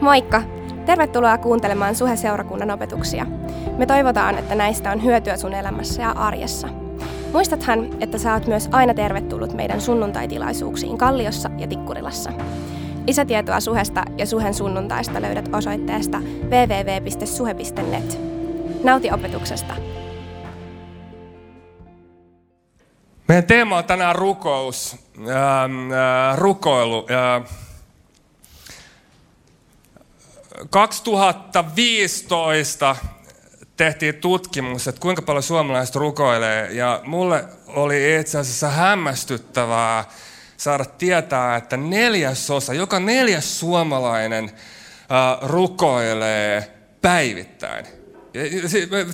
Moikka! Tervetuloa kuuntelemaan Suhe-seurakunnan opetuksia. Me toivotaan, että näistä on hyötyä sun elämässä ja arjessa. Muistathan, että sä oot myös aina tervetullut meidän sunnuntaitilaisuuksiin Kalliossa ja Tikkurilassa. Lisätietoa Suhesta ja Suhen sunnuntaista löydät osoitteesta www.suhe.net. Nauti opetuksesta! Meidän teema on tänään rukous, ää, ää, rukoilu. Ää, 2015 tehtiin tutkimus, että kuinka paljon suomalaiset rukoilee. Ja mulle oli itse asiassa hämmästyttävää saada tietää, että neljäsosa, joka neljäs suomalainen rukoilee päivittäin.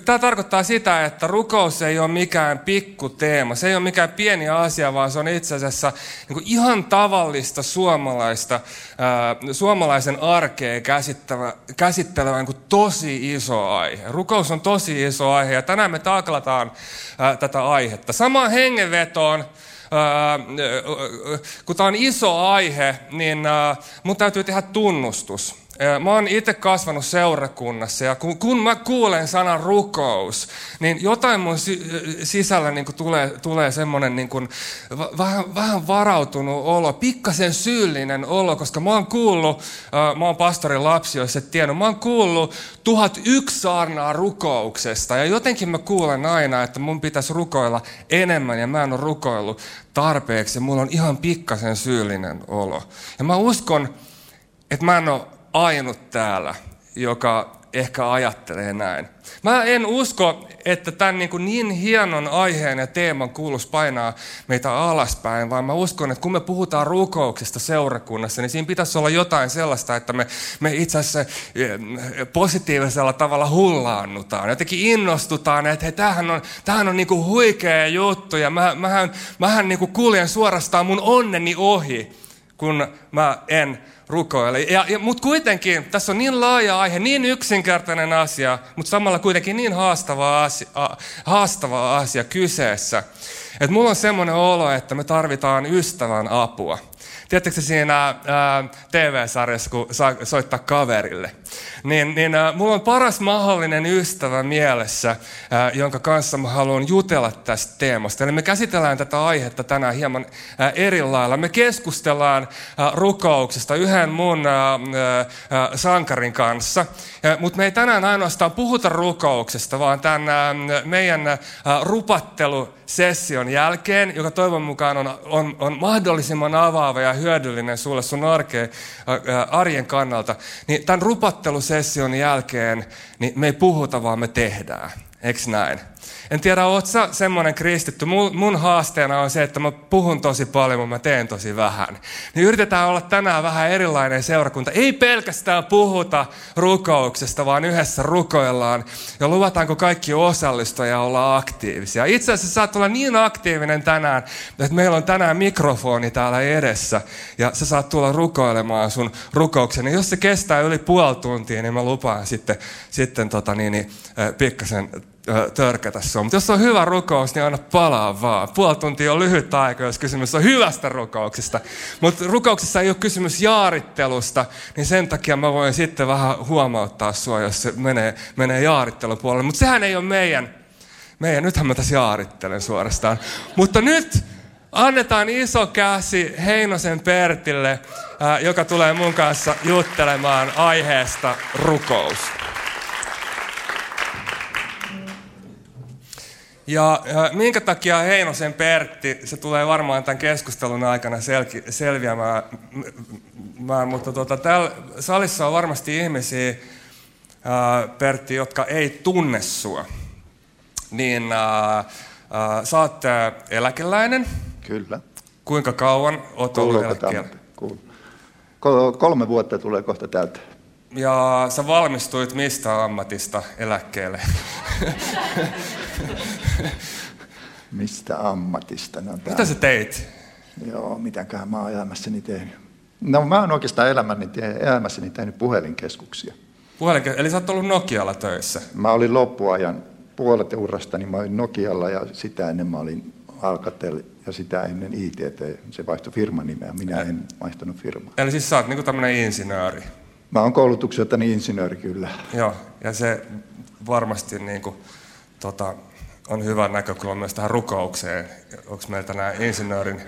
Tämä tarkoittaa sitä, että rukous ei ole mikään pikku teema, se ei ole mikään pieni asia, vaan se on itse asiassa niin kuin ihan tavallista suomalaista, suomalaisen arkeen käsittelevä, käsittelevä niin tosi iso aihe. Rukous on tosi iso aihe ja tänään me taklataan tätä aihetta. Samaan hengenvetoon, kun tämä on iso aihe, niin mun täytyy tehdä tunnustus. Mä oon itse kasvanut seurakunnassa ja kun, kun mä kuulen sanan rukous, niin jotain mun sisällä niin kuin tulee, tulee semmoinen niin vähän, vähän varautunut olo, pikkasen syyllinen olo, koska mä oon kuullut, mä oon pastorin lapsi, jos et tiennyt, mä oon kuullut tuhat yksi saarnaa rukouksesta ja jotenkin mä kuulen aina, että mun pitäisi rukoilla enemmän ja mä en ole rukoillut tarpeeksi ja mulla on ihan pikkasen syyllinen olo. Ja mä uskon, että mä en ole ainut täällä, joka ehkä ajattelee näin. Mä en usko, että tämän niin, kuin niin hienon aiheen ja teeman kuulus painaa meitä alaspäin, vaan mä uskon, että kun me puhutaan rukouksesta seurakunnassa, niin siinä pitäisi olla jotain sellaista, että me, me itse asiassa eh, positiivisella tavalla hullaannutaan. Jotenkin innostutaan, että hei, tämähän on, tämähän on niin kuin huikea juttu ja mä, mähän, mähän niin kuin kuljen suorastaan mun onneni ohi, kun mä en rukoile. Ja, ja, mutta kuitenkin tässä on niin laaja aihe, niin yksinkertainen asia, mutta samalla kuitenkin niin haastava asia, haastava asia kyseessä. Että mulla on semmoinen olo, että me tarvitaan ystävän apua. Tiedättekö siinä ää, TV-sarjassa, kun saa soittaa kaverille? Niin, niin ää, mulla on paras mahdollinen ystävä mielessä, ää, jonka kanssa mä haluan jutella tästä teemasta. Eli me käsitellään tätä aihetta tänään hieman ää, eri lailla. Me keskustellaan ää, rukouksesta yhden mun ää, ää, sankarin kanssa. Mutta me ei tänään ainoastaan puhuta rukouksesta, vaan tämän ää, meidän ää, rupattelusession jälkeen, joka toivon mukaan on, on, on mahdollisimman avaava ja hyödyllinen sulle sun arkeen, arjen kannalta, niin tämän rupattelusession jälkeen niin me ei puhuta, vaan me tehdään. Eikö näin? En tiedä, oot sä semmoinen kristitty. Mun, mun haasteena on se, että mä puhun tosi paljon, mutta mä teen tosi vähän. Niin yritetään olla tänään vähän erilainen seurakunta. Ei pelkästään puhuta rukouksesta, vaan yhdessä rukoillaan. Ja luvataanko kaikki osallistua ja olla aktiivisia. Itse asiassa saat olla niin aktiivinen tänään, että meillä on tänään mikrofoni täällä edessä. Ja sä saat tulla rukoilemaan sun rukouksen. Ja jos se kestää yli puoli tuntia, niin mä lupaan sitten, sitten tota niin, niin, pikkasen törkätä sua. Mutta jos on hyvä rukous, niin anna palaa vaan. Puoli tuntia on lyhyt aika, jos kysymys on hyvästä rukouksesta. Mutta rukouksessa ei ole kysymys jaarittelusta, niin sen takia mä voin sitten vähän huomauttaa sua, jos se menee, menee jaarittelun puolelle. Mutta sehän ei ole meidän, meidän, nythän mä tässä jaarittelen suorastaan. Mutta nyt annetaan iso käsi Heinosen Pertille, joka tulee mun kanssa juttelemaan aiheesta rukous. Ja, ja minkä takia Heinosen Pertti, se tulee varmaan tämän keskustelun aikana selki, selviämään, mutta tuota, täällä salissa on varmasti ihmisiä, ää, Pertti, jotka ei tunne sua. Niin ää, ää, sä oot eläkeläinen. Kyllä. Kuinka kauan oot ollut eläkkeellä? Kolme vuotta tulee kohta täytä. Ja sä valmistuit mistä ammatista eläkkeelle? Mistä ammatista? No, Mitä sä teit? Joo, mitäköhän mä oon elämässäni tehnyt. No mä oon oikeastaan elämäni, elämässäni tehnyt puhelinkeskuksia. Puhelinke- Eli sä oot ollut Nokialla töissä? Mä olin loppuajan puolet niin mä olin Nokialla ja sitä ennen mä olin Alcatel ja sitä ennen ITT. Se vaihtoi firman nimeä, minä en vaihtanut firmaa. Eli siis sä oot niinku tämmönen insinööri? Mä oon koulutukseltani insinööri kyllä. Joo, ja se varmasti niin kuin, tota, on hyvä näkökulma myös tähän rukoukseen. Onko meiltä nämä insinöörin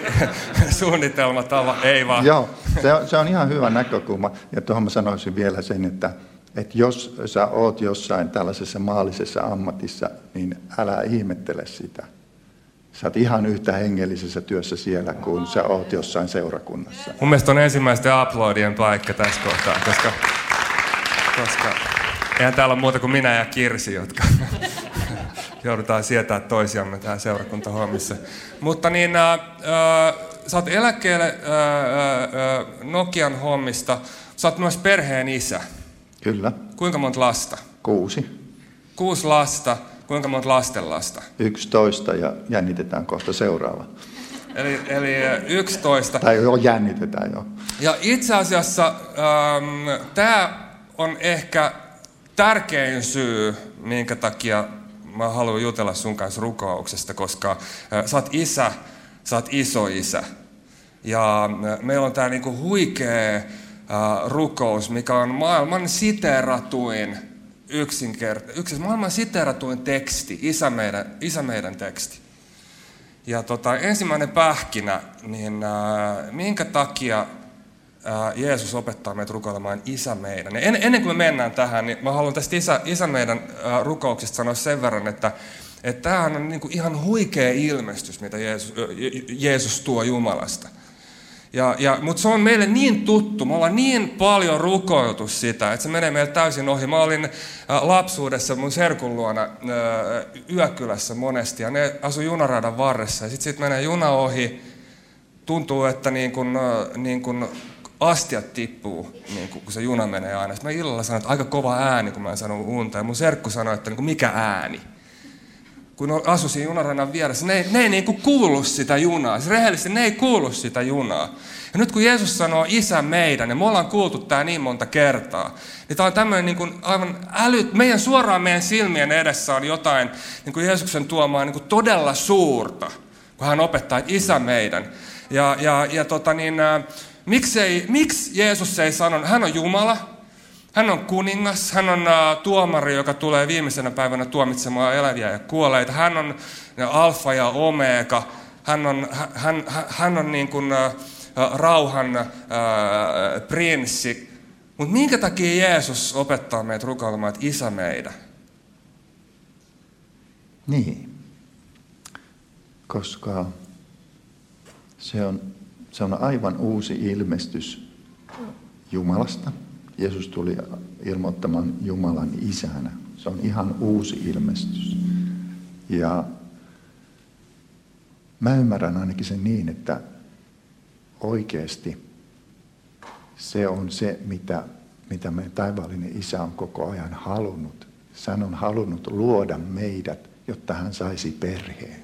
suunnitelmat? Ei vaan. Joo, se on, se on ihan hyvä näkökulma. Ja tuohon mä sanoisin vielä sen, että, että jos sä oot jossain tällaisessa maallisessa ammatissa, niin älä ihmettele sitä. Sä oot ihan yhtä hengellisessä työssä siellä, kuin sä oot jossain seurakunnassa. Mun mielestä on ensimmäisten uploadien paikka tässä kohtaa, koska, koska eihän täällä ole muuta kuin minä ja Kirsi, jotka joudutaan sietää toisiamme tähän seurakuntahommissa. Mutta niin, äh, äh, sä oot eläkkeelle äh, äh, Nokian hommista. Sä oot myös perheen isä. Kyllä. Kuinka monta lasta? Kuusi. Kuusi lasta. Kuinka monta lastenlasta? Yksitoista ja jännitetään kohta seuraava. Eli, eli 11. Tai jo jännitetään jo. Ja itse asiassa ähm, tämä on ehkä tärkein syy, minkä takia mä haluan jutella sun kanssa rukouksesta, koska äh, sä oot isä, sä oot iso isä. Ja äh, meillä on tää niinku huikea äh, rukous, mikä on maailman siteratuin yksinkertainen, yksi, maailman siteratuin teksti, isä meidän, isä meidän teksti. Ja tota, ensimmäinen pähkinä, niin äh, minkä takia äh, Jeesus opettaa meitä rukoilemaan Isä meidän. En, ennen kuin me mennään tähän, niin mä haluan tästä Isä, isä meidän äh, rukouksesta sanoa sen verran, että että tämähän on niin kuin ihan huikea ilmestys, mitä Jeesus, Jeesus tuo Jumalasta. Ja, ja, Mutta se on meille niin tuttu, me ollaan niin paljon rukoiltu sitä, että se menee meille täysin ohi. Mä olin lapsuudessa mun serkun luona yökylässä monesti, ja ne asu junaradan varressa. Ja sitten sit menee juna ohi, tuntuu, että niin kun, niin kun astiat tippuu, niin kun, kun se juna menee aina. Sitten mä illalla sanoin, että aika kova ääni, kun mä en unta. Ja mun serkku sanoi, että niin mikä ääni kun asui siinä junaradan vieressä, ne ne ei niin kuin kuulu sitä junaa. Siis rehellisesti ne ei kuulu sitä junaa. Ja nyt kun Jeesus sanoo isä meidän, ja me ollaan kuultu tämä niin monta kertaa, niin tämä on tämmöinen niin kuin aivan älyt, meidän suoraan meidän silmien edessä on jotain niin kuin Jeesuksen tuomaa niin kuin todella suurta, kun hän opettaa, että isä meidän. Ja, ja, ja tota niin, äh, miksi, ei, miksi Jeesus ei sano, hän on Jumala, hän on kuningas, hän on tuomari, joka tulee viimeisenä päivänä tuomitsemaan eläviä ja kuolleita. Hän on alfa ja omega. Hän on, hän, hän, on niin kuin, uh, rauhan uh, prinssi. Mutta minkä takia Jeesus opettaa meitä rukoilemaan, että isä meidän? Niin, koska se on, se on aivan uusi ilmestys Jumalasta – Jeesus tuli ilmoittamaan Jumalan isänä. Se on ihan uusi ilmestys. Ja mä ymmärrän ainakin sen niin, että oikeasti se on se, mitä, mitä meidän taivaallinen isä on koko ajan halunnut. Hän on halunnut luoda meidät, jotta hän saisi perheen.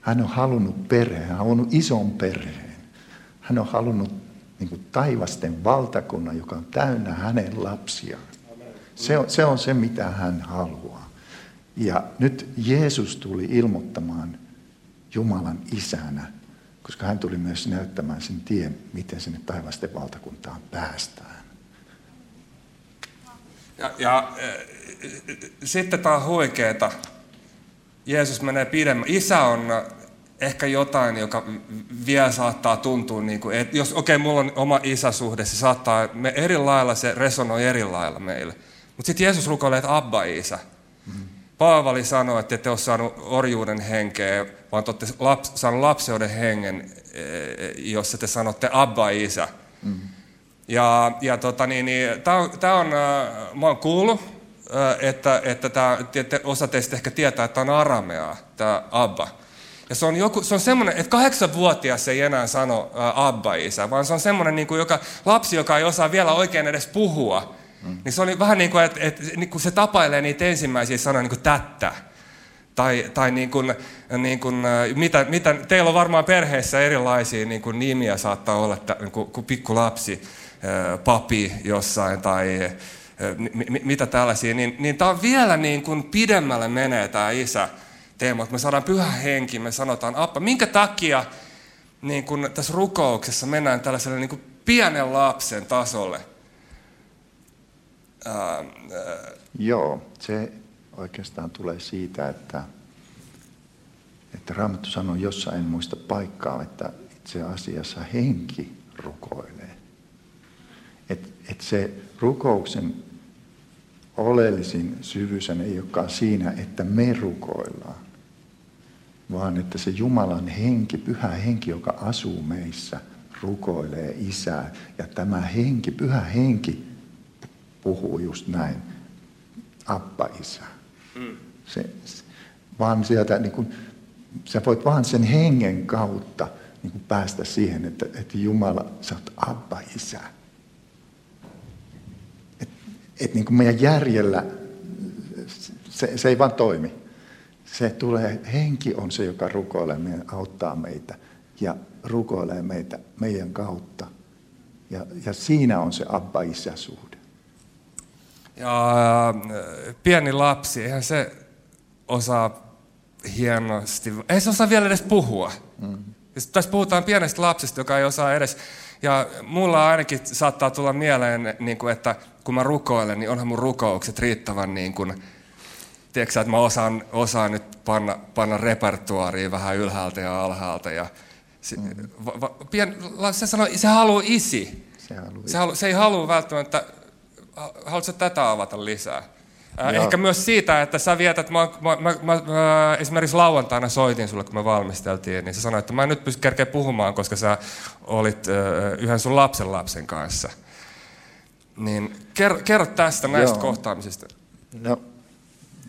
Hän on halunnut perheen, hän on halunnut ison perheen. Hän on halunnut niin kuin taivasten valtakunnan, joka on täynnä hänen lapsiaan. Se on, se on se, mitä hän haluaa. Ja nyt Jeesus tuli ilmoittamaan Jumalan isänä, koska hän tuli myös näyttämään sen tien, miten sinne taivasten valtakuntaan päästään. Ja, ja äh, sitten tämä on huikeeta. Jeesus menee pidemmän. Isä on ehkä jotain, joka vielä saattaa tuntua, niin kuin, että jos okei, okay, mulla on oma isäsuhde, se saattaa, me eri lailla se resonoi eri lailla meille. Mutta sitten Jeesus rukoilee, että Abba-isä. Mm-hmm. Paavali sanoi, että ette ole saanut orjuuden henkeä, vaan te olette laps, saanut lapseuden hengen, e, jos te sanotte Abba-isä. Mm-hmm. Ja, ja tota, niin, niin, tämä on, tää on, mä oon kuullut, että, että tää, osa teistä ehkä tietää, että tämä on arameaa, tämä Abba. Ja se on, joku, se on semmoinen, että kahdeksanvuotias ei enää sano ä, abba-isä, vaan se on semmoinen niin kuin joka, lapsi, joka ei osaa vielä oikein edes puhua. Mm. Niin se oli vähän niin kuin, että, että niin kuin se tapailee niitä ensimmäisiä sanoja niin kuin tättä. Tai, tai niin kuin, niin kuin, mitä, mitä, teillä on varmaan perheessä erilaisia niin kuin nimiä saattaa olla, että, niin kuin, kuin pikku lapsi, papi jossain tai mitä tällaisia, niin, niin tämä on vielä niin kuin pidemmälle menee tämä isä että me saadaan pyhä henki, me sanotaan appa. Minkä takia niin kun tässä rukouksessa mennään tällaiselle niin pienen lapsen tasolle. Ää, ää... Joo, se oikeastaan tulee siitä, että, että Raamattu sanoo jossain, en muista paikkaa, että itse asiassa henki rukoilee. Että et se rukouksen oleellisin syvyys ei olekaan siinä, että me rukoillaan, vaan että se Jumalan henki, pyhä henki, joka asuu meissä, rukoilee isää. Ja tämä henki, pyhä henki, puhuu just näin, Appa isä. Mm. Se, vaan sieltä, niin kuin, sä voit vaan sen hengen kautta niin kuin päästä siihen, että, että Jumala, sä oot Abba isä. Että et niin meidän järjellä se, se ei vaan toimi. Se tulee, henki on se, joka rukoilee meidän, auttaa meitä ja rukoilee meitä meidän kautta. Ja, ja siinä on se abba-isä-suhde. Ja äh, pieni lapsi, eihän se osaa hienosti, ei se osaa vielä edes puhua. Mm. Tässä puhutaan pienestä lapsesta, joka ei osaa edes, ja mulla ainakin saattaa tulla mieleen, niin kuin, että kun mä rukoilen, niin onhan mun rukoukset riittävän niin kuin, tiedätkö, että mä osaan, osaan nyt panna, panna repertuaariin vähän ylhäältä ja alhaalta. Ja se, mm. va, va, pien, se sanoo, se haluaa isi. Se, haluaa se, halu, se ei halua välttämättä, haluatko tätä avata lisää? Äh, ehkä myös siitä, että sä vietät, mä, mä, mä, mä, mä esimerkiksi lauantaina soitin sulle, kun me valmisteltiin, niin sä sanoit, että mä en nyt pysty kerkeä puhumaan, koska sä olit äh, yhden sun lapsen lapsen kanssa. Niin kerro, kerro tästä näistä Joo. kohtaamisista. No,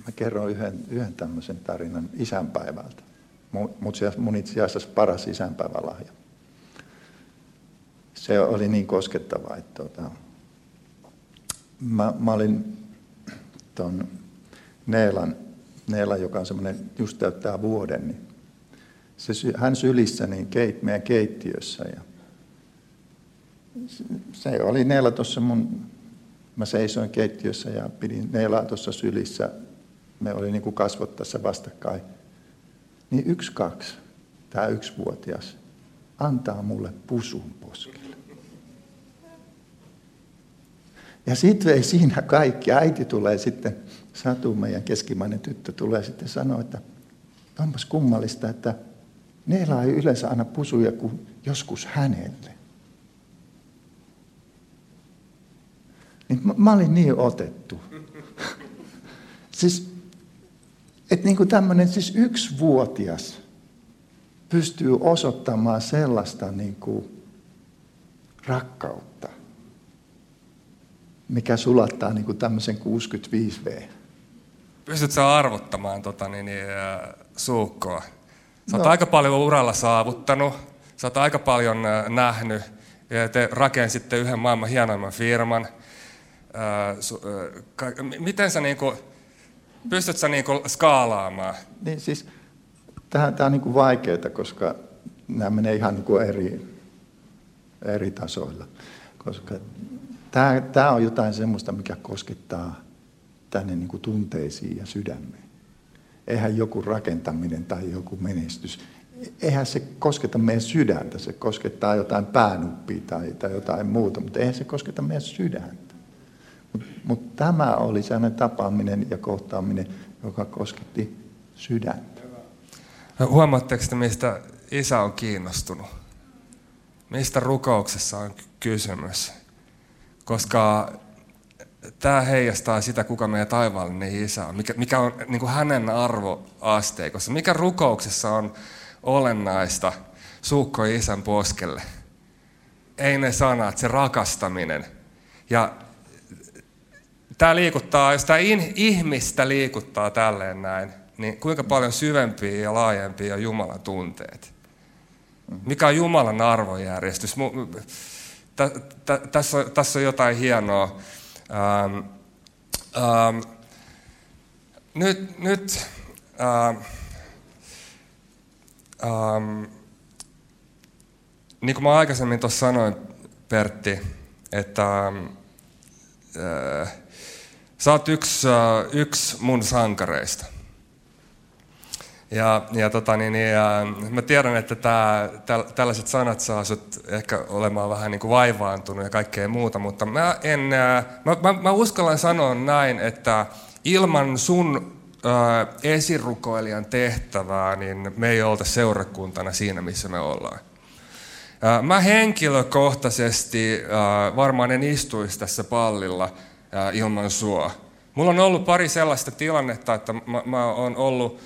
mä kerron yhden, yhden tämmöisen tarinan isänpäivältä. Mun itse asiassa paras isänpäivälahja. Se oli niin koskettava, että tota, mä, mä olin tuon Neelan, Neelan, joka on semmoinen, just täyttää vuoden, niin se, hän sylissä niin keit, meidän keittiössä. Ja se oli Neela tuossa mun, mä seisoin keittiössä ja pidin Neelaa tuossa sylissä. Me oli niin kuin kasvot tässä vastakkain. Niin yksi, kaksi, tämä yksivuotias, antaa mulle pusun poskelle. Ja sitten ei siinä kaikki. Äiti tulee sitten, Satu, meidän keskimainen tyttö, tulee sitten sanoa, että onpas kummallista, että Neela ei yleensä aina pusuja kuin joskus hänelle. Niin mä, mä olin niin otettu. siis, että niin kuin tämmöinen siis yksivuotias pystyy osoittamaan sellaista niin kuin rakkautta mikä sulattaa niin kuin tämmöisen 65V. Pystytkö arvottamaan tota, niin, niin, suukkoa? Sä oot no. aika paljon uralla saavuttanut, sä oot aika paljon nähnyt, ja te rakensitte yhden maailman hienoimman firman. Miten sä niin kuin, pystyt sä niin skaalaamaan? Niin siis, tämä, tämä on niin vaikeaa, koska nämä menee ihan niin eri, eri tasoilla. Koska Tämä, tämä on jotain semmoista, mikä koskettaa tänne niin kuin tunteisiin ja sydämeen. Eihän joku rakentaminen tai joku menestys, eihän se kosketa meidän sydäntä, se koskettaa jotain päänuppia tai, tai jotain muuta, mutta eihän se kosketa meidän sydäntä. Mutta mut tämä oli sellainen tapaaminen ja kohtaaminen, joka kosketti sydäntä. Huomaatteko te, mistä isä on kiinnostunut? Mistä rukouksessa on kysymys? koska tämä heijastaa sitä, kuka meidän taivaallinen isä on, mikä, mikä on niin kuin hänen arvoasteikossa, mikä rukouksessa on olennaista suukko isän poskelle. Ei ne sanat, se rakastaminen. Ja tämä liikuttaa, jos tämä ihmistä liikuttaa tälleen näin, niin kuinka paljon syvempiä ja laajempia on Jumalan tunteet? Mikä on Jumalan arvojärjestys? tä, tä, tässä, on, tässä on jotain hienoa. Ähm, ähm, nyt, nyt ähm, ähm, niin kuin mä aikaisemmin tuossa sanoin, Pertti, että ähm, äh, sä oot yksi, äh, yksi mun sankareista. Ja, ja, tota, niin, niin, ja mä tiedän, että tää, täl, tällaiset sanat saa sut ehkä olemaan vähän niin kuin vaivaantunut ja kaikkea muuta, mutta mä, en, mä, mä, mä uskallan sanoa näin, että ilman sun ää, esirukoilijan tehtävää, niin me ei olta seurakuntana siinä, missä me ollaan. Ää, mä henkilökohtaisesti ää, varmaan en istuisi tässä pallilla ilman sua. Mulla on ollut pari sellaista tilannetta, että mä, mä oon ollut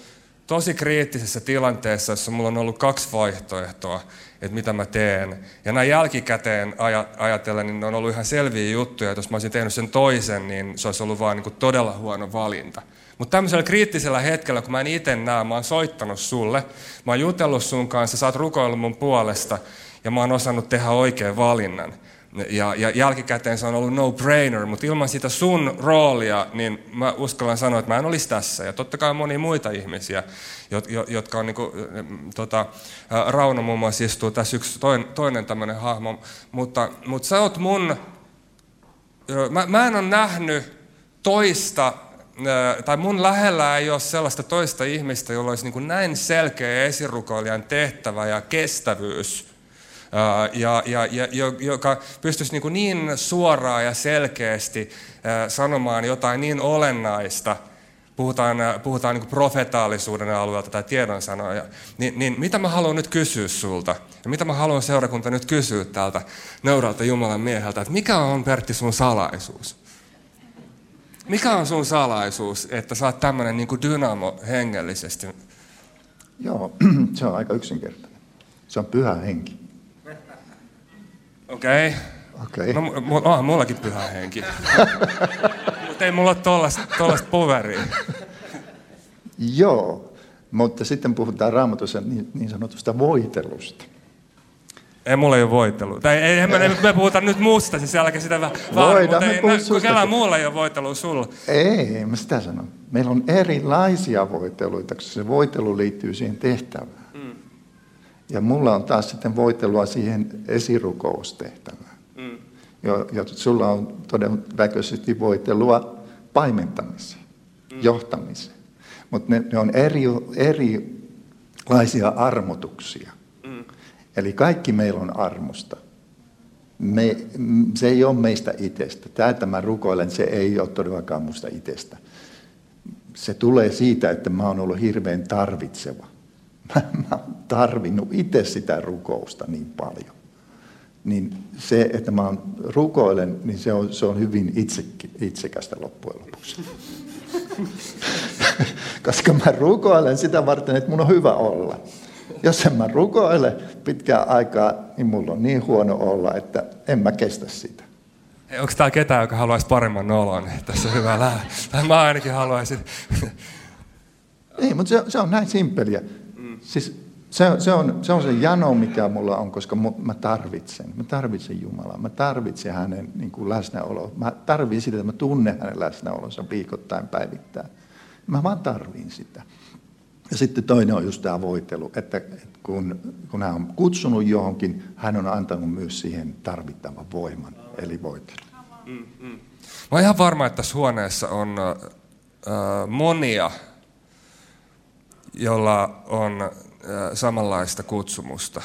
tosi kriittisessä tilanteessa, jossa mulla on ollut kaksi vaihtoehtoa, että mitä mä teen. Ja näin jälkikäteen ajatellen, niin ne on ollut ihan selviä juttuja, että jos mä olisin tehnyt sen toisen, niin se olisi ollut vaan niin todella huono valinta. Mutta tämmöisellä kriittisellä hetkellä, kun mä en itse näe, mä oon soittanut sulle, mä oon jutellut sun kanssa, sä oot rukoillut mun puolesta, ja mä oon osannut tehdä oikean valinnan. Ja, ja jälkikäteen se on ollut no-brainer, mutta ilman sitä sun roolia, niin mä uskallan sanoa, että mä en olisi tässä. Ja totta kai moni muita ihmisiä, jotka on niinku, tota, Rauno muun muassa istuu tässä yksi toinen, toinen tämmöinen hahmo. Mutta, mutta sä oot mun, mä, mä en ole nähnyt toista tai mun lähellä ei ole sellaista toista ihmistä, jolla olisi niin näin selkeä esirukoilijan tehtävä ja kestävyys ja, ja, ja, joka pystyisi niin, niin suoraan ja selkeästi sanomaan jotain niin olennaista, puhutaan, puhutaan niin profetaalisuuden alueelta tai tiedonsanoja, niin, niin mitä mä haluan nyt kysyä sulta? Ja mitä mä haluan seurakunta nyt kysyä täältä nöyrältä Jumalan mieheltä, että mikä on Pertti sun salaisuus? Mikä on sun salaisuus, että sä oot tämmöinen niin dynamo hengellisesti? Joo, se on aika yksinkertainen. Se on pyhä henki. Okei. Okay. No, onhan mullakin pyhä henki. mutta ei mulla ole tollasta poveria. Joo, mutta sitten puhutaan raamatussa niin, niin sanotusta voitelusta. Ei mulla ei ole voitelu. Tai ei, me, me, me puhuta nyt muusta siis älkää sitä vaan. Voidaan mutta ei, kun kellään muulla ei ole voitelu sulla. Ei, mä sitä sanon. Meillä on erilaisia voiteluita, koska se voitelu liittyy siihen tehtävään. Ja mulla on taas sitten voitelua siihen esirukoustehtävään. Mm. Ja, ja sulla on todennäköisesti voitelua paimentamiseen, mm. johtamiseen. Mutta ne, ne on eri, erilaisia armotuksia. Mm. Eli kaikki meillä on armosta. Me, se ei ole meistä itsestä. Tämä, että mä rukoilen, se ei ole todellakaan musta itsestä. Se tulee siitä, että mä oon ollut hirveän tarvitseva mä, mä oon tarvinnut itse sitä rukousta niin paljon. Niin se, että mä rukoilen, niin se on, se on hyvin itse, itsekästä loppujen lopuksi. Koska mä rukoilen sitä varten, että mun on hyvä olla. Jos en mä rukoile pitkään aikaa, niin mulla on niin huono olla, että en mä kestä sitä. Onko täällä ketään, joka haluaisi paremman olon? Tässä on hyvä lää. Mä ainakin haluaisin. Ei, mutta se, se on näin simppeliä. Siis se, se, on, se on se jano, mikä mulla on, koska mä tarvitsen. Mä tarvitsen Jumalaa. Mä tarvitsen hänen niin kuin läsnäoloa. Mä tarvitsen sitä, että mä tunnen hänen läsnäolonsa viikoittain päivittäin. Mä vaan tarviin sitä. Ja sitten toinen on just tämä voitelu, että, että kun, kun hän on kutsunut johonkin, hän on antanut myös siihen tarvittavan voiman, eli voitelu. Mm, mm. Mä oon ihan varma, että tässä huoneessa on äh, monia jolla on äh, samanlaista kutsumusta.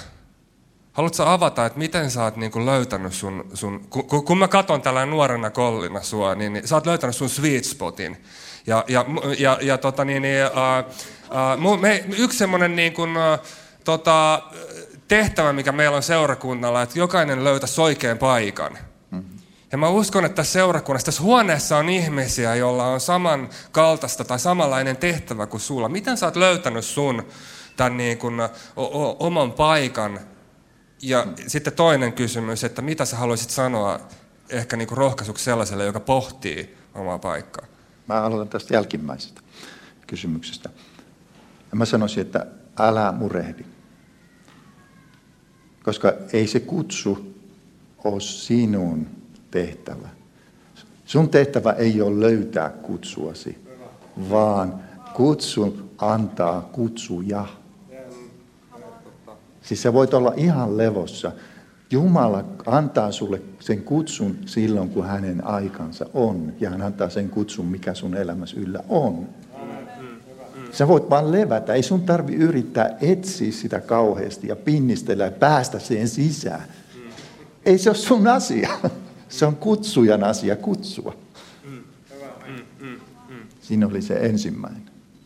Haluatko avata, että miten sä oot niinku löytänyt sun, sun kun, kun mä katson tällä nuorena kollina sua, niin, niin sä oot löytänyt sun sweet spotin. Ja, ja, ja, ja tota niin, niin uh, uh, me, yksi semmoinen niin tota, tehtävä, mikä meillä on seurakunnalla, että jokainen löytäisi oikean paikan. Ja mä uskon, että tässä seurakunnassa, tässä huoneessa on ihmisiä, joilla on samankaltaista tai samanlainen tehtävä kuin sulla. Miten sä oot löytänyt sun tämän niin kuin, o- o- oman paikan? Ja sitten toinen kysymys, että mitä sä haluaisit sanoa ehkä niin kuin rohkaisuksi sellaiselle, joka pohtii omaa paikkaa? Mä aloitan tästä jälkimmäisestä kysymyksestä. Ja mä sanoisin, että älä murehdi. Koska ei se kutsu ole sinun tehtävä. Sun tehtävä ei ole löytää kutsuasi, vaan kutsun antaa kutsuja. Siis sä voit olla ihan levossa. Jumala antaa sulle sen kutsun silloin, kun hänen aikansa on. Ja hän antaa sen kutsun, mikä sun elämässä yllä on. Sä voit vaan levätä. Ei sun tarvi yrittää etsiä sitä kauheasti ja pinnistellä ja päästä siihen sisään. Ei se ole sun asia. Se on kutsujan asia kutsua. Siinä oli se ensimmäinen.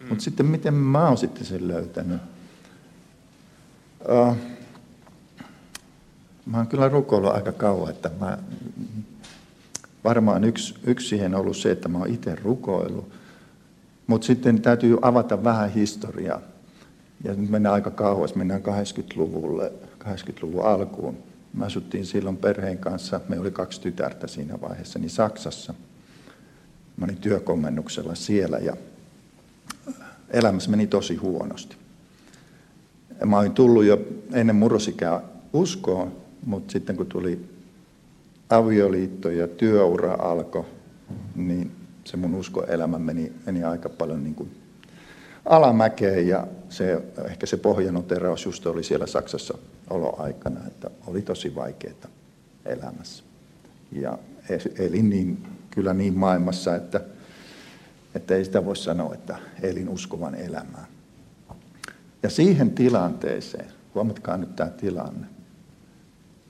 Mutta sitten miten mä oon sitten sen löytänyt? Uh, mä oon kyllä rukoillut aika kauan, että mä, varmaan yksi, yksi siihen on ollut se, että mä oon itse rukoillut. Mutta sitten täytyy avata vähän historiaa. Ja nyt mennään aika kauas, mennään 80-luvulle, 80-luvun alkuun. Me asuttiin silloin perheen kanssa, me oli kaksi tytärtä siinä vaiheessa, niin Saksassa. Mä olin työkomennuksella siellä ja elämässä meni tosi huonosti. Mä olin tullut jo ennen murrosikää uskoon, mutta sitten kun tuli avioliitto ja työura alkoi, niin se mun uskoelämä meni, meni aika paljon niin kuin alamäkeen ja se, ehkä se pohjanoteraus just oli siellä Saksassa oloaikana, että oli tosi vaikeaa elämässä. Ja elin niin, kyllä niin maailmassa, että, että ei sitä voi sanoa, että elin uskovan elämää. Ja siihen tilanteeseen, huomatkaa nyt tämä tilanne,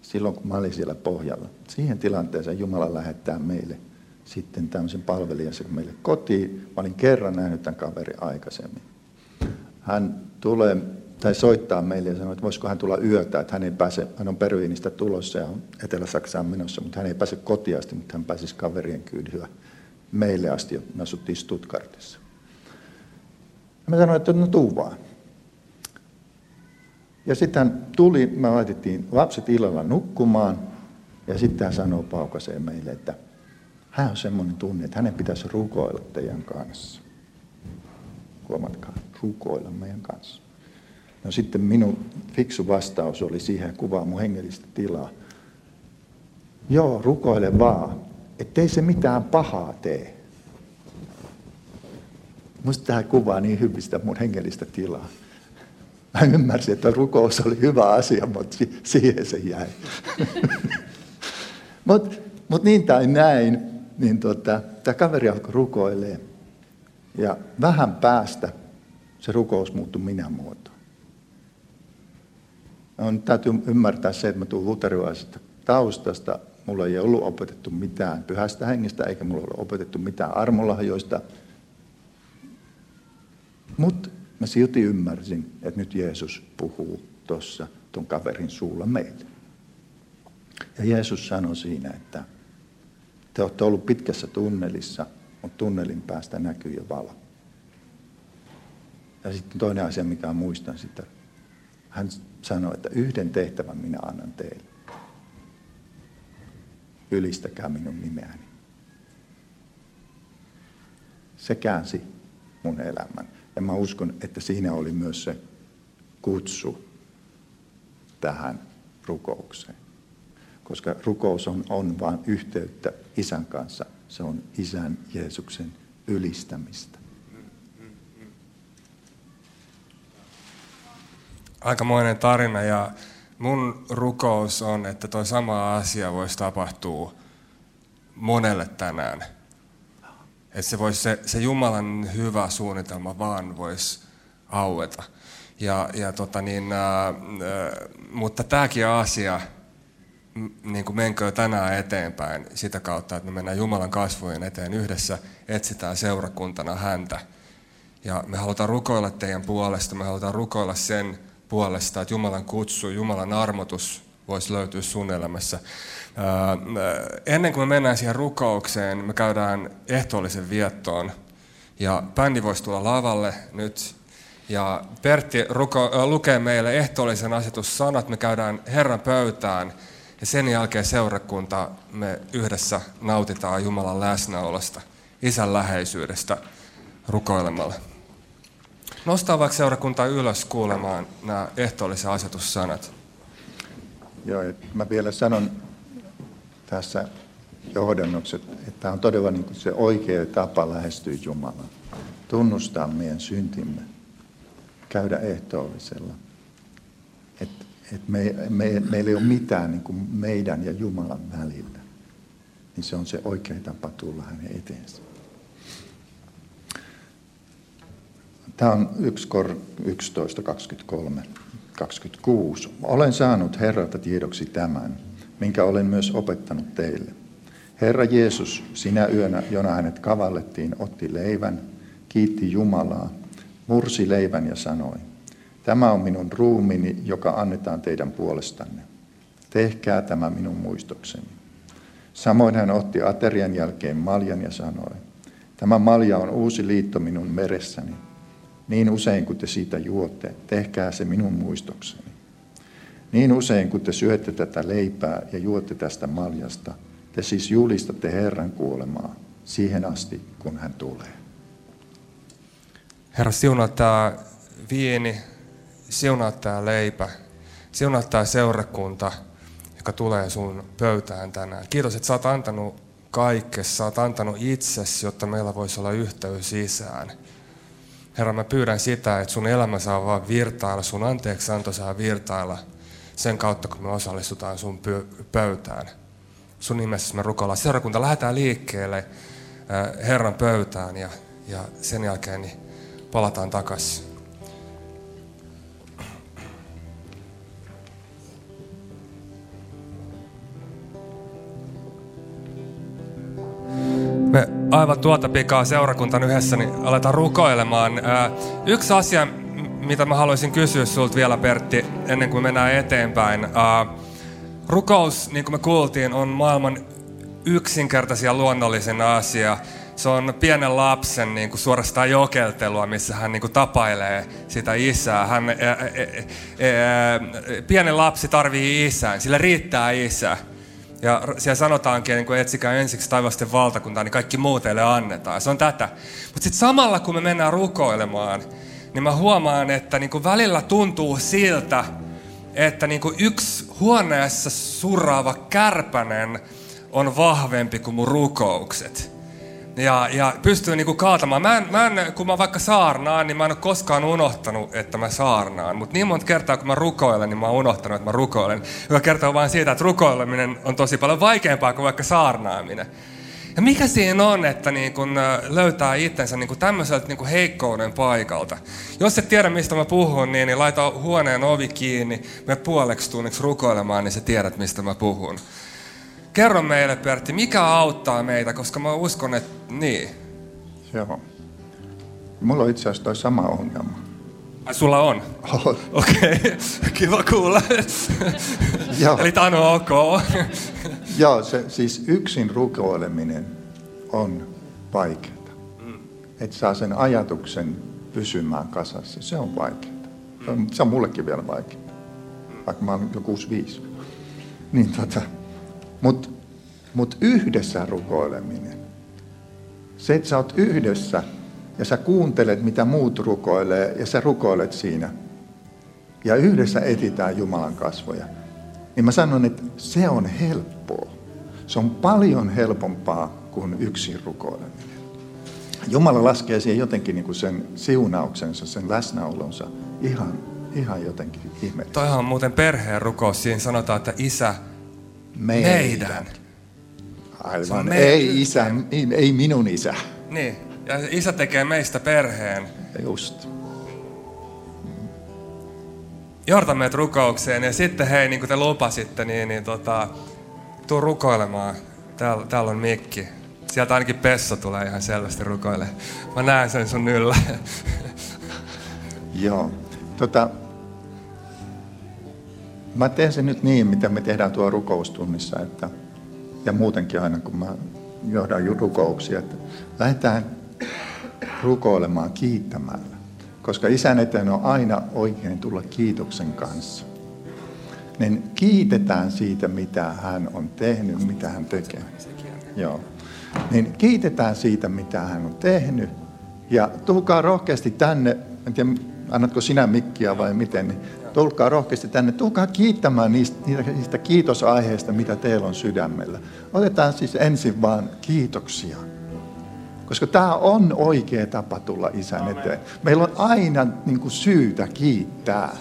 silloin kun mä olin siellä pohjalla, siihen tilanteeseen Jumala lähettää meille sitten tämmöisen palvelijan meille kotiin. Mä olin kerran nähnyt tämän kaverin aikaisemmin. Hän tulee tai soittaa meille ja sanoo, että voisiko hän tulla yötä, että hän ei pääse, hän on Peruinista tulossa ja on Etelä-Saksaan menossa, mutta hän ei pääse kotiin asti, mutta hän pääsisi kaverien kyydillä meille asti, ja me asuttiin Stuttgartissa. Ja mä sanoin, että no tuu vaan. Ja sitten hän tuli, me laitettiin lapset illalla nukkumaan, ja sitten hän sanoo paukaseen meille, että hän on semmoinen tunne, että hänen pitäisi rukoilla teidän kanssa. Huomatkaa, rukoilla meidän kanssa. No sitten minun fiksu vastaus oli siihen kuvaa mun hengellistä tilaa. Joo, rukoile vaan, ettei se mitään pahaa tee. Musta tämä kuvaa niin hyvistä mun hengellistä tilaa. Mä ymmärsin, että rukous oli hyvä asia, mutta siihen se jäi. mutta mut niin tai näin, niin tota, tämä kaveri alkoi rukoilee. Ja vähän päästä se rukous muuttui minä muotoon. On, täytyy ymmärtää se, että mä tulen luterilaisesta taustasta. Mulla ei ollut opetettu mitään pyhästä hengestä, eikä mulla ole opetettu mitään armolahjoista. Mutta mä silti ymmärsin, että nyt Jeesus puhuu tuossa tuon kaverin suulla meille. Ja Jeesus sanoi siinä, että te olette ollut pitkässä tunnelissa, mutta tunnelin päästä näkyy jo valo. Ja sitten toinen asia, mikä muistan sitä, hän sanoi, että yhden tehtävän minä annan teille. Ylistäkää minun nimeäni. Se käänsi mun elämän. Ja mä uskon, että siinä oli myös se kutsu tähän rukoukseen. Koska rukous on, on vain yhteyttä isän kanssa. Se on isän Jeesuksen ylistämistä. Aikamoinen tarina ja mun rukous on, että toi sama asia voisi tapahtua monelle tänään. Että se, vois, se, se Jumalan hyvä suunnitelma vaan voisi aueta. Ja, ja tota niin, ää, mutta tämäkin asia, niin kuin menkö tänään eteenpäin sitä kautta, että me mennään Jumalan kasvojen eteen yhdessä, etsitään seurakuntana häntä. Ja me halutaan rukoilla teidän puolesta, me halutaan rukoilla sen puolesta, että Jumalan kutsu, Jumalan armotus voisi löytyä sun elämässä. Ennen kuin me mennään siihen rukoukseen, me käydään ehtoollisen viettoon. Ja bändi voisi tulla lavalle nyt. Ja Pertti ruko, lukee meille ehtoollisen asetussanat. Me käydään Herran pöytään. Ja sen jälkeen seurakunta me yhdessä nautitaan Jumalan läsnäolosta, isän läheisyydestä rukoilemalla. Nostaa vaikka seurakunta ylös kuulemaan nämä ehtoollisen asetussanat. Joo, mä vielä sanon tässä johdannukset, että tämä on todella niin se oikea tapa lähestyä Jumalaa. Tunnustaa meidän syntimme, käydä ehtoollisella. Että et me, me, meillä ei ole mitään niin kuin meidän ja Jumalan välillä. Niin se on se oikea tapa tulla hänen eteensä. Tämä on 1 kor 11, 23, 26. Olen saanut Herralta tiedoksi tämän, minkä olen myös opettanut teille. Herra Jeesus, sinä yönä, jona hänet kavallettiin, otti leivän, kiitti Jumalaa, mursi leivän ja sanoi, tämä on minun ruumini, joka annetaan teidän puolestanne. Tehkää tämä minun muistokseni. Samoin hän otti aterian jälkeen maljan ja sanoi, tämä malja on uusi liitto minun meressäni. Niin usein kun te siitä juotte, tehkää se minun muistokseni. Niin usein kun te syötte tätä leipää ja juotte tästä maljasta, te siis julistatte Herran kuolemaa siihen asti, kun hän tulee. Herra, siunaa tämä viini, siunaa tämä leipä, siunaa tämä seurakunta, joka tulee sun pöytään tänään. Kiitos, että sä oot antanut kaikessa, sä oot antanut itsesi, jotta meillä voisi olla yhteys sisään. Herra, mä pyydän sitä, että sun elämä saa vaan virtailla, sun anteeksi anto saa virtailla sen kautta, kun me osallistutaan sun pöytään. Sun nimessä me rukoillaan. Seurakunta, lähdetään liikkeelle äh, Herran pöytään ja, ja sen jälkeen niin palataan takaisin. Me aivan tuota pikaa seurakuntan yhdessä niin aletaan rukoilemaan. Yksi asia, mitä mä haluaisin kysyä sulta vielä Pertti, ennen kuin mennään eteenpäin. Rukous, niin kuin me kuultiin, on maailman yksinkertaisia luonnollisen asia. Se on pienen lapsen niin kuin suorastaan jokeltelua, missä hän niin kuin tapailee sitä isää. Hän, ää, ää, ää, pienen lapsi tarvii isän, sillä riittää isä. Ja siellä sanotaankin, niin etsikää ensiksi taivasten valtakuntaa, niin kaikki muut teille annetaan. Se on tätä. Mutta sitten samalla, kun me mennään rukoilemaan, niin mä huomaan, että niin kuin välillä tuntuu siltä, että niin kuin yksi huoneessa surraava kärpänen on vahvempi kuin mun rukoukset ja, ja pystyy niinku kaatamaan. Mä en, mä en, kun mä vaikka saarnaan, niin mä en ole koskaan unohtanut, että mä saarnaan. Mutta niin monta kertaa, kun mä rukoilen, niin mä oon unohtanut, että mä rukoilen. Joka kertoo vain siitä, että rukoileminen on tosi paljon vaikeampaa kuin vaikka saarnaaminen. Ja mikä siinä on, että niin kun löytää itsensä niin kun tämmöiseltä niin kun heikkouden paikalta? Jos et tiedä, mistä mä puhun, niin, niin laita huoneen ovi kiinni, me puoleksi tunniksi rukoilemaan, niin sä tiedät, mistä mä puhun. Kerro meille, Pertti, mikä auttaa meitä, koska mä uskon, että niin. Joo. Mulla on itse asiassa toi sama ongelma. Ai sulla on? On. Okei, okay. kiva kuulla. Joo. Eli tämä on ok. Joo, se, siis yksin rukoileminen on vaikeaa. Mm. Että saa sen ajatuksen pysymään kasassa, se on vaikeaa. Mm. Se on mullekin vielä vaikeaa, vaikka mä oon jo 65. Niin tota, mutta mut yhdessä rukoileminen, se, että sä oot yhdessä ja sä kuuntelet, mitä muut rukoilee ja sä rukoilet siinä. Ja yhdessä etitään Jumalan kasvoja. Niin mä sanon, että se on helppoa. Se on paljon helpompaa kuin yksin rukoileminen. Jumala laskee siihen jotenkin niin sen siunauksensa, sen läsnäolonsa ihan, ihan jotenkin ihmeellistä. Toihan on muuten perheen rukous. Siinä sanotaan, että isä meidän. meidän. Aivan. Meidän ei isä, ei, ei minun isä. Niin. Ja isä tekee meistä perheen. Just. Johda meidät rukoukseen ja sitten hei, niin kuin te lupasitte, niin, niin tota, tuu rukoilemaan. Täällä, täällä on mikki. Sieltä ainakin Pesso tulee ihan selvästi rukoille. Mä näen sen sun yllä. Joo. Tota, Mä teen sen nyt niin, mitä me tehdään tuo rukoustunnissa, että, ja muutenkin aina kun mä johdan rukouksia, että lähdetään rukoilemaan kiittämällä. Koska isän eteen on aina oikein tulla kiitoksen kanssa. Niin kiitetään siitä, mitä hän on tehnyt, mitä hän tekee. Joo. Niin kiitetään siitä, mitä hän on tehnyt. Ja tulkaa rohkeasti tänne, en tiedä, annatko sinä mikkiä vai miten, niin tulkaa rohkeasti tänne, tulkaa kiittämään niistä, niistä kiitosaiheista, mitä teillä on sydämellä. Otetaan siis ensin vaan kiitoksia. Koska tämä on oikea tapa tulla isän eteen. Meillä on aina niin kuin, syytä kiittää.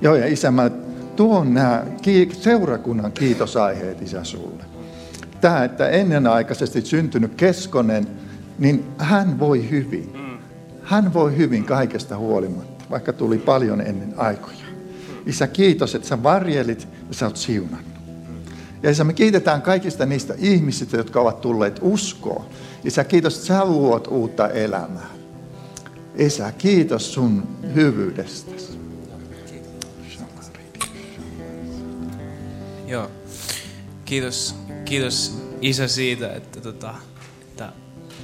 Joo, ja isä, mä tuon nämä seurakunnan kiitosaiheet isä sulle. Tämä, että ennenaikaisesti syntynyt keskonen, niin hän voi hyvin. hän voi hyvin kaikesta huolimatta, vaikka tuli paljon ennen aikoja. Isä, kiitos, että sä varjelit ja sä oot siunannut. Ja Isä, me kiitetään kaikista niistä ihmisistä, jotka ovat tulleet uskoon. Isä, kiitos, että sä luot uutta elämää. Isä, kiitos sun hyvyydestäsi. Joo. Kiitos, kiitos Isä siitä, että, tota, että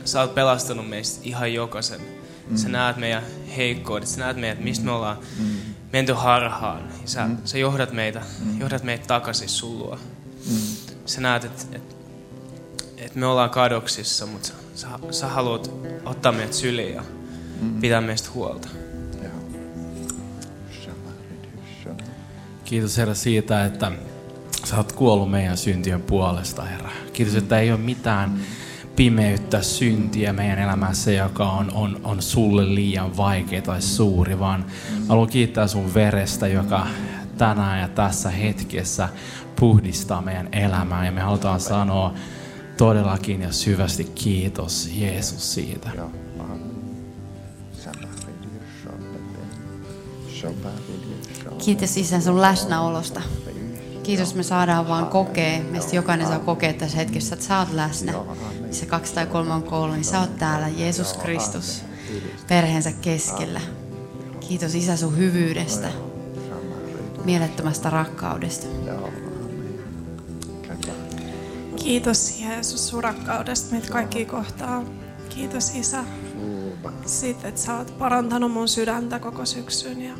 sä oot pelastanut meistä ihan jokaisen. Mm. Sä näet meidän heikkoudet, sä näet meidät, mistä me ollaan mm. menty harhaan. Ja sä, mm. sä johdat meitä, mm. johdat meitä takaisin sulua. Mm. Sä näet, että et, et me ollaan kadoksissa, mutta sä, sä, sä haluat ottaa meidät syliin ja mm. pitää meistä huolta. Kiitos Herra siitä, että sä oot kuollut meidän syntien puolesta, Herra. Kiitos, että ei ole mitään pimeyttä, syntiä meidän elämässä, joka on, on, on sulle liian vaikea tai suuri, vaan haluan kiittää sun verestä, joka tänään ja tässä hetkessä puhdistaa meidän elämää. Ja me halutaan sanoa todellakin ja syvästi kiitos Jeesus siitä. Kiitos Isä sun läsnäolosta. Kiitos, me saadaan vaan kokea. Meistä jokainen saa kokea tässä hetkessä, että sä oot läsnä. Se kaksi tai kolme on koulu, niin sä oot täällä, Jeesus Kristus, perheensä keskellä. Kiitos Isä sun hyvyydestä, mielettömästä rakkaudesta. Kiitos Jeesus sun rakkaudesta meitä kaikki kohtaa. Kiitos Isä siitä, että sä oot parantanut mun sydäntä koko syksyn. Ja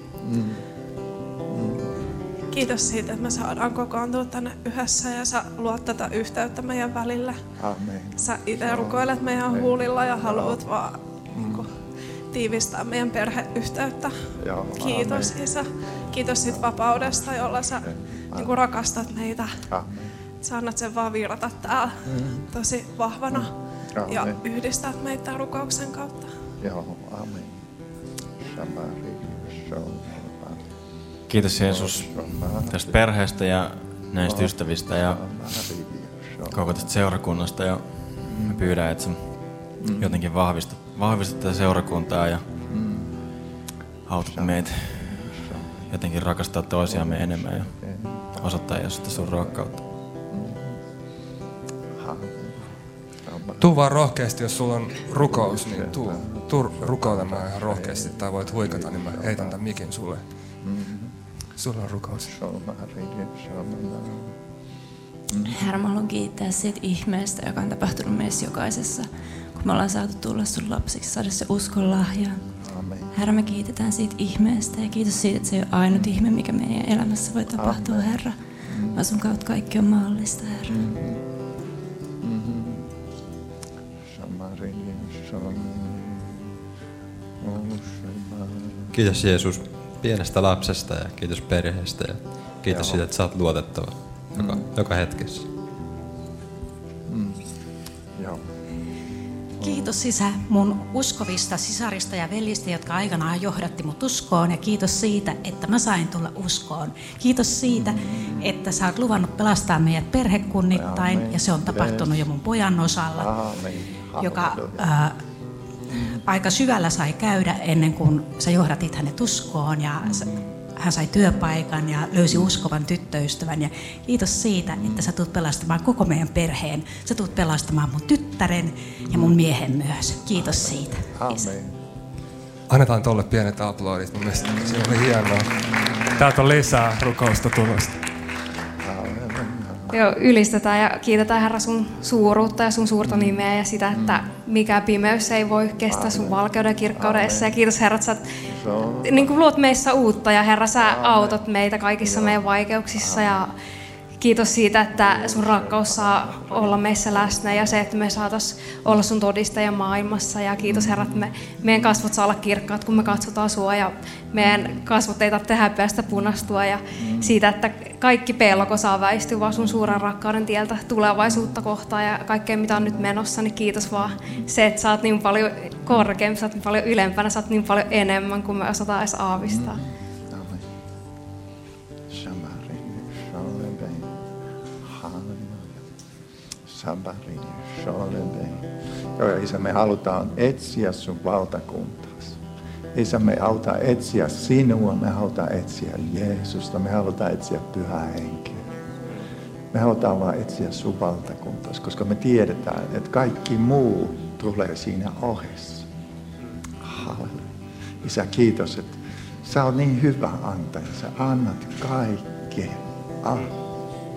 Kiitos siitä, että me saadaan kokoontua tänne yhdessä ja sä luot tätä yhteyttä meidän välillä. Amen. Sä itse rukoilet meidän huulilla ja haluat vaan mm. niin kuin, tiivistää meidän perheyhteyttä. Joo, Kiitos amen. Isä. Kiitos siitä vapaudesta, jolla sä niin kuin, rakastat meitä. Amen. Sä annat sen vaan virrata täällä mm. tosi vahvana mm. ja yhdistät meitä rukouksen kautta. Joo, amen. Shamari, Kiitos Jeesus tästä perheestä ja näistä ystävistä ja koko tästä seurakunnasta. Ja me pyydän, että sä jotenkin vahvistat, vahvistat tätä seurakuntaa ja autat meitä jotenkin rakastaa toisiamme enemmän ja osoittaa Jeesusta sun rakkautta. Tuu vaan rohkeasti, jos sulla on rukous, niin tuu, tuu rukoilemaan ihan rohkeasti tai voit huikata, niin mä heitän tämän mikin sulle. Sulla on rukous. Herra, mä haluan kiittää siitä ihmeestä, joka on tapahtunut meissä jokaisessa, kun me ollaan saatu tulla sun lapsiksi, saada se uskon lahja. Herra, me kiitetään siitä ihmeestä ja kiitos siitä, että se ei ole ainut ihme, mikä meidän elämässä voi tapahtua, Amen. Herra. Vaan sun kautta kaikki on mahdollista, Herra. Mm-hmm. Mm-hmm. Kiitos Jeesus pienestä lapsesta ja kiitos perheestä ja kiitos Joo. siitä, että sä oot luotettava joka, mm. joka hetkessä. Mm. Joo. Kiitos Isä mun uskovista sisarista ja velistä, jotka aikanaan johdatti mut uskoon. Ja kiitos siitä, että mä sain tulla uskoon. Kiitos siitä, että sä oot luvannut pelastaa meidät perhekunnittain. Amen. Ja se on tapahtunut jo mun pojan osalla, Amen. joka äh, aika syvällä sai käydä ennen kuin sä johdatit hänet uskoon ja hän sai työpaikan ja löysi uskovan tyttöystävän. Ja kiitos siitä, että sä tulet pelastamaan koko meidän perheen. Sä tulet pelastamaan mun tyttären ja mun miehen myös. Kiitos siitä. Amen. Annetaan tolle pienet aplodit. Mun mielestä se oli hienoa. Täältä on lisää rukousta tulosta. Joo, ylistetään ja kiitetään Herra sun suuruutta ja sun suurta nimeä ja sitä, että mikä pimeys ei voi kestää sun valkeuden kirkkauden Ja kiitos Herra, että sä niin kuin luot meissä uutta. Ja Herra, sä autot meitä kaikissa meidän vaikeuksissa ja kiitos siitä, että sun rakkaus saa olla meissä läsnä ja se, että me saatas olla sun todistaja maailmassa. Ja kiitos Herra, että me, meidän kasvot saa olla kirkkaat, kun me katsotaan sua ja meidän kasvot ei tarvitse häpeästä punastua. Ja siitä, että kaikki pelko saa väistyä vaan sun suuren rakkauden tieltä tulevaisuutta kohtaan ja kaikkea mitä on nyt menossa, niin kiitos vaan se, että sä oot niin paljon korkeampi, sä oot niin paljon ylempänä, sä oot niin paljon enemmän kuin me osataan edes aavistaa. Mm. Joo, Isä, me halutaan etsiä sun valtakuntaasi. Isä, me halutaan etsiä sinua, me halutaan etsiä Jeesusta, me halutaan etsiä pyhää henkeä. Me halutaan vaan etsiä sun valtakuntaasi, koska me tiedetään, että kaikki muu tulee siinä ohessa. Halleluja. Isä, kiitos, että sä oot niin hyvä antaja. Sä annat kaikkeen. Ah,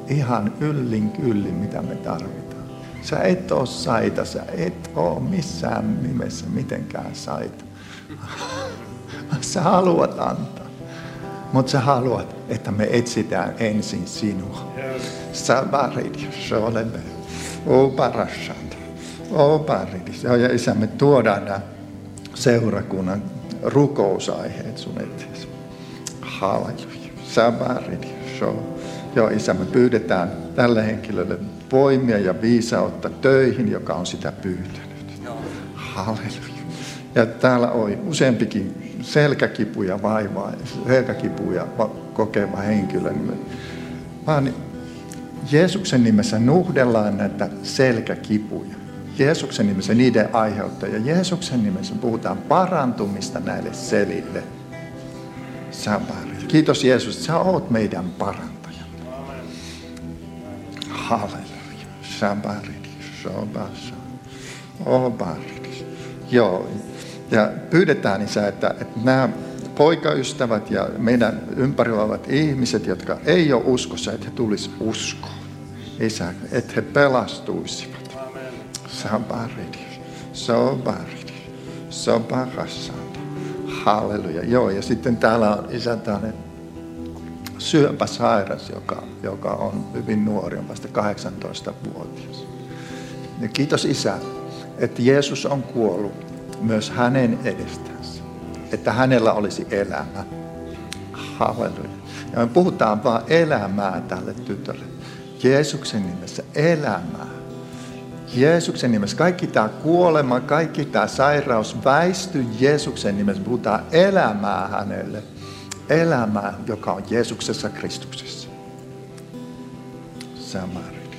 ihan yllin kyllin, mitä me tarvitaan. Sä et oo saita, sä et oo missään nimessä mitenkään saita. Sä haluat antaa. Mutta sä haluat, että me etsitään ensin sinua. Sä varit, se olemme. O parashanta. O paridis. Ja isä, me tuodaan nämä seurakunnan rukousaiheet sun eteesi. Halleluja. Sä varit, Joo, isä, me pyydetään tälle henkilölle voimia ja viisautta töihin, joka on sitä pyytänyt. Halleluja. Ja täällä oli useampikin selkäkipuja vaivaa, selkäkipuja kokeva henkilö. Vaan Jeesuksen nimessä nuhdellaan näitä selkäkipuja. Jeesuksen nimessä niiden aiheuttajia. Jeesuksen nimessä puhutaan parantumista näille selille. Kiitos Jeesus, että sä oot meidän parantaja. Halleluja. Joo. Ja pyydetään Isä, että, että nämä poikaystävät ja meidän ympärillä olevat ihmiset, jotka ei ole uskossa, että he tulisivat uskoon. Isä, että he pelastuisivat. Sabarit. Sobarit. Sobarasanta. Halleluja. Joo, ja sitten täällä on isä tällainen syöpäsairas, joka, joka on hyvin nuori, on vasta 18-vuotias. Ja kiitos Isä, että Jeesus on kuollut myös hänen edestänsä, että hänellä olisi elämä. Halleluja. Ja me puhutaan vaan elämää tälle tytölle. Jeesuksen nimessä elämää. Jeesuksen nimessä kaikki tämä kuolema, kaikki tämä sairaus väisty Jeesuksen nimessä. Puhutaan elämää hänelle elämää, joka on Jeesuksessa Kristuksessa. Samarit.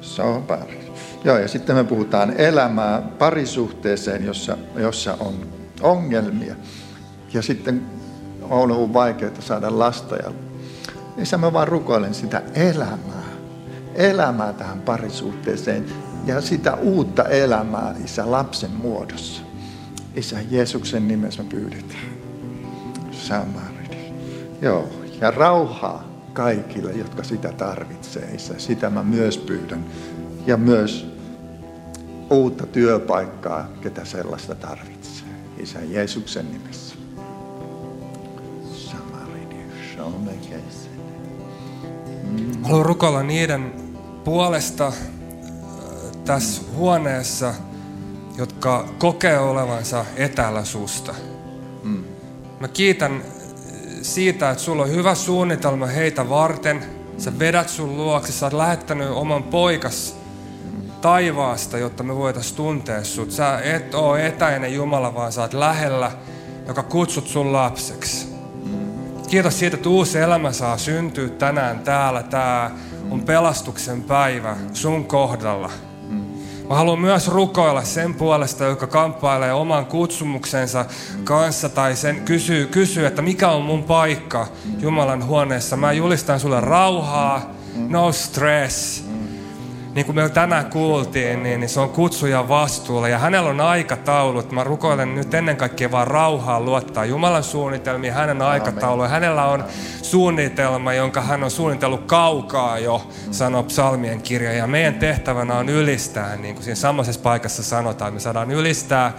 Sobarit. Joo, ja sitten me puhutaan elämää parisuhteeseen, jossa, jossa on ongelmia. Ja sitten on ollut vaikeaa saada lasta. Ja Isä, mä vaan rukoilen sitä elämää. Elämää tähän parisuhteeseen. Ja sitä uutta elämää, Isä, lapsen muodossa. Isä, Jeesuksen nimessä me pyydetään. Samarit. Joo, ja rauhaa kaikille, jotka sitä tarvitsee. Isä. Sitä mä myös pyydän. Ja myös uutta työpaikkaa, ketä sellaista tarvitsee. Isä Jeesuksen nimessä. Haluan rukoilla niiden puolesta äh, tässä huoneessa, jotka kokee olevansa etäällä susta. Mm. Mä kiitän siitä, että sulla on hyvä suunnitelma heitä varten. Sä vedät sun luokse, sä oot lähettänyt oman poikas taivaasta, jotta me voitais tuntea sut. Sä et oo etäinen Jumala, vaan sä oot lähellä, joka kutsut sun lapseksi. Kiitos siitä, että uusi elämä saa syntyä tänään täällä. Tää on pelastuksen päivä sun kohdalla. Mä haluan myös rukoilla sen puolesta, joka kamppailee oman kutsumuksensa kanssa tai sen kysyy, kysyy, että mikä on mun paikka Jumalan huoneessa. Mä julistan sulle rauhaa, no stress, niin kuin me tänään kuultiin, niin, niin se on kutsuja vastuulla ja hänellä on aikataulut. Mä rukoilen nyt ennen kaikkea vaan rauhaa luottaa Jumalan suunnitelmiin, hänen aikatauluun. Hänellä on suunnitelma, jonka hän on suunnitellut kaukaa jo, sanoo psalmien kirja. Ja meidän tehtävänä on ylistää, niin kuin siinä samaisessa paikassa sanotaan, me saadaan ylistää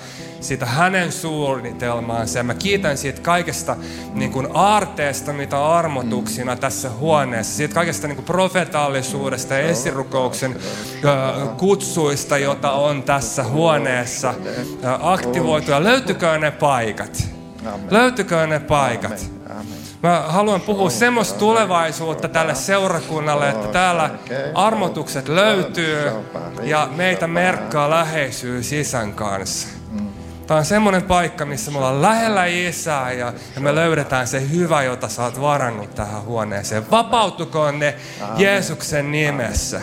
siitä hänen suunnitelmaansa. Ja mä kiitän siitä kaikesta niin kuin aarteesta, mitä armotuksina tässä huoneessa, siitä kaikesta niin kuin profetaallisuudesta ja esirukouksen kutsuista, jota on tässä huoneessa aktivoitu. Ja löytykö ne paikat? Löytykö ne paikat? Mä haluan puhua semmoista tulevaisuutta tälle seurakunnalle, että täällä armotukset löytyy ja meitä merkkaa läheisyys isän kanssa. Tämä on semmoinen paikka, missä me ollaan lähellä Isää ja, ja me löydetään se hyvä, jota sä oot varannut tähän huoneeseen. Vapautukoon ne Jeesuksen nimessä.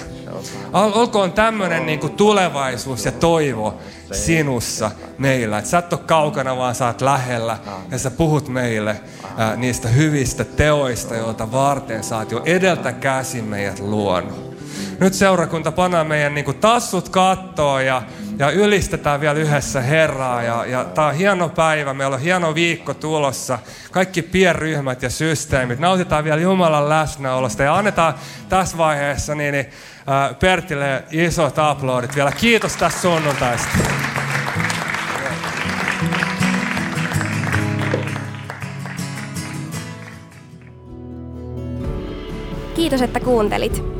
Ol, olkoon tämmöinen niin kuin tulevaisuus ja toivo sinussa meillä. Että sä et ole kaukana, vaan sä oot lähellä ja sä puhut meille ää, niistä hyvistä teoista, joita varten sä oot jo edeltä käsin meidät luonut. Nyt seurakunta panaa meidän niin kuin tassut kattoon ja, ja ylistetään vielä yhdessä Herraa. Ja, ja tämä on hieno päivä, meillä on hieno viikko tulossa. Kaikki pienryhmät ja systeemit. Nautitaan vielä Jumalan läsnäolosta ja annetaan tässä vaiheessa niin, niin, äh, Pertille isot aplodit vielä. Kiitos tästä sunnuntaista. Kiitos, että kuuntelit.